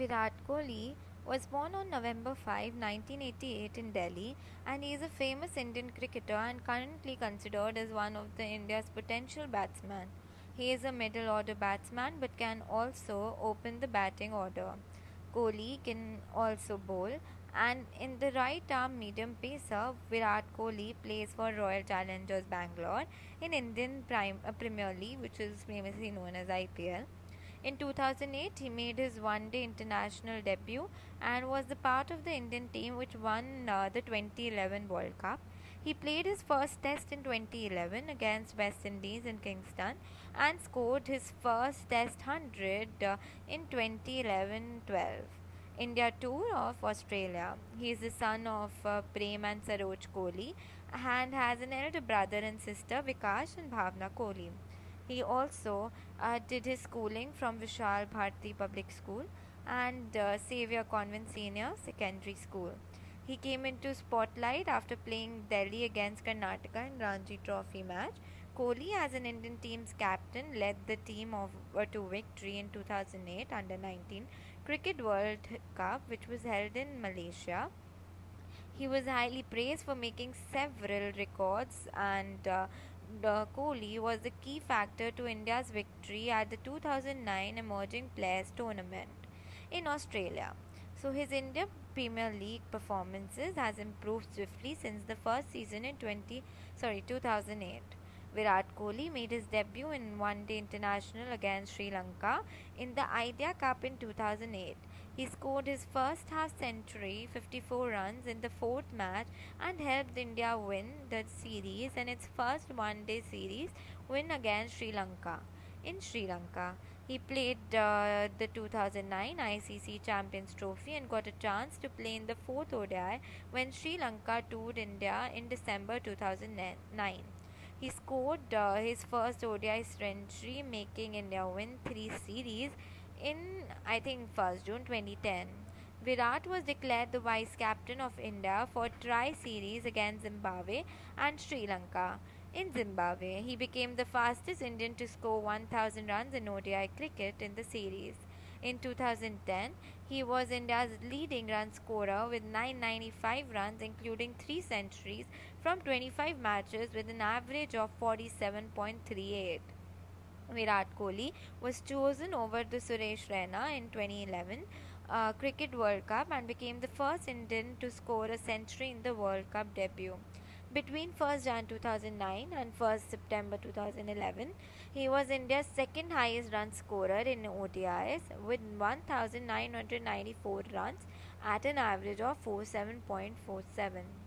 Virat Kohli was born on November 5, 1988 in Delhi and he is a famous Indian cricketer and currently considered as one of the India's potential batsmen. He is a middle order batsman but can also open the batting order. Kohli can also bowl and in the right arm medium pacer Virat Kohli plays for Royal Challengers Bangalore in Indian Prime, uh, Premier League which is famously known as IPL. In 2008, he made his one day international debut and was the part of the Indian team which won uh, the 2011 World Cup. He played his first test in 2011 against West Indies in Kingston and scored his first test 100 uh, in 2011 12. India tour of Australia. He is the son of uh, Prem and Saroj Kohli and has an elder brother and sister Vikash and Bhavna Kohli. He also uh, did his schooling from Vishal Bharati Public School and uh, Xavier Convent Senior Secondary School. He came into spotlight after playing Delhi against Karnataka in Ranji Trophy match. Kohli, as an Indian team's captain, led the team of, uh, to victory in 2008 Under 19 Cricket World Cup, which was held in Malaysia. He was highly praised for making several records and uh, Uh, Kohli was the key factor to India's victory at the 2009 Emerging Players Tournament in Australia. So his India Premier League performances has improved swiftly since the first season in 20 sorry 2008. Virat Kohli made his debut in one day international against Sri Lanka in the Idea Cup in 2008. He scored his first half century, 54 runs, in the fourth match and helped India win the series and its first one day series win against Sri Lanka. In Sri Lanka, he played uh, the 2009 ICC Champions Trophy and got a chance to play in the fourth ODI when Sri Lanka toured India in December 2009. He scored uh, his first ODI century, making India win three series in I think 1st June 2010. Virat was declared the vice captain of India for tri series against Zimbabwe and Sri Lanka. In Zimbabwe, he became the fastest Indian to score 1000 runs in ODI cricket in the series. In 2010, he was India's leading run scorer with 995 runs, including 3 centuries from 25 matches with an average of 47.38. Virat Kohli was chosen over the Suresh Raina in 2011 uh, Cricket World Cup and became the first Indian to score a century in the World Cup debut. Between 1st Jan 2009 and 1st September 2011, he was India's second highest run scorer in ODIs with 1994 runs at an average of 47.47.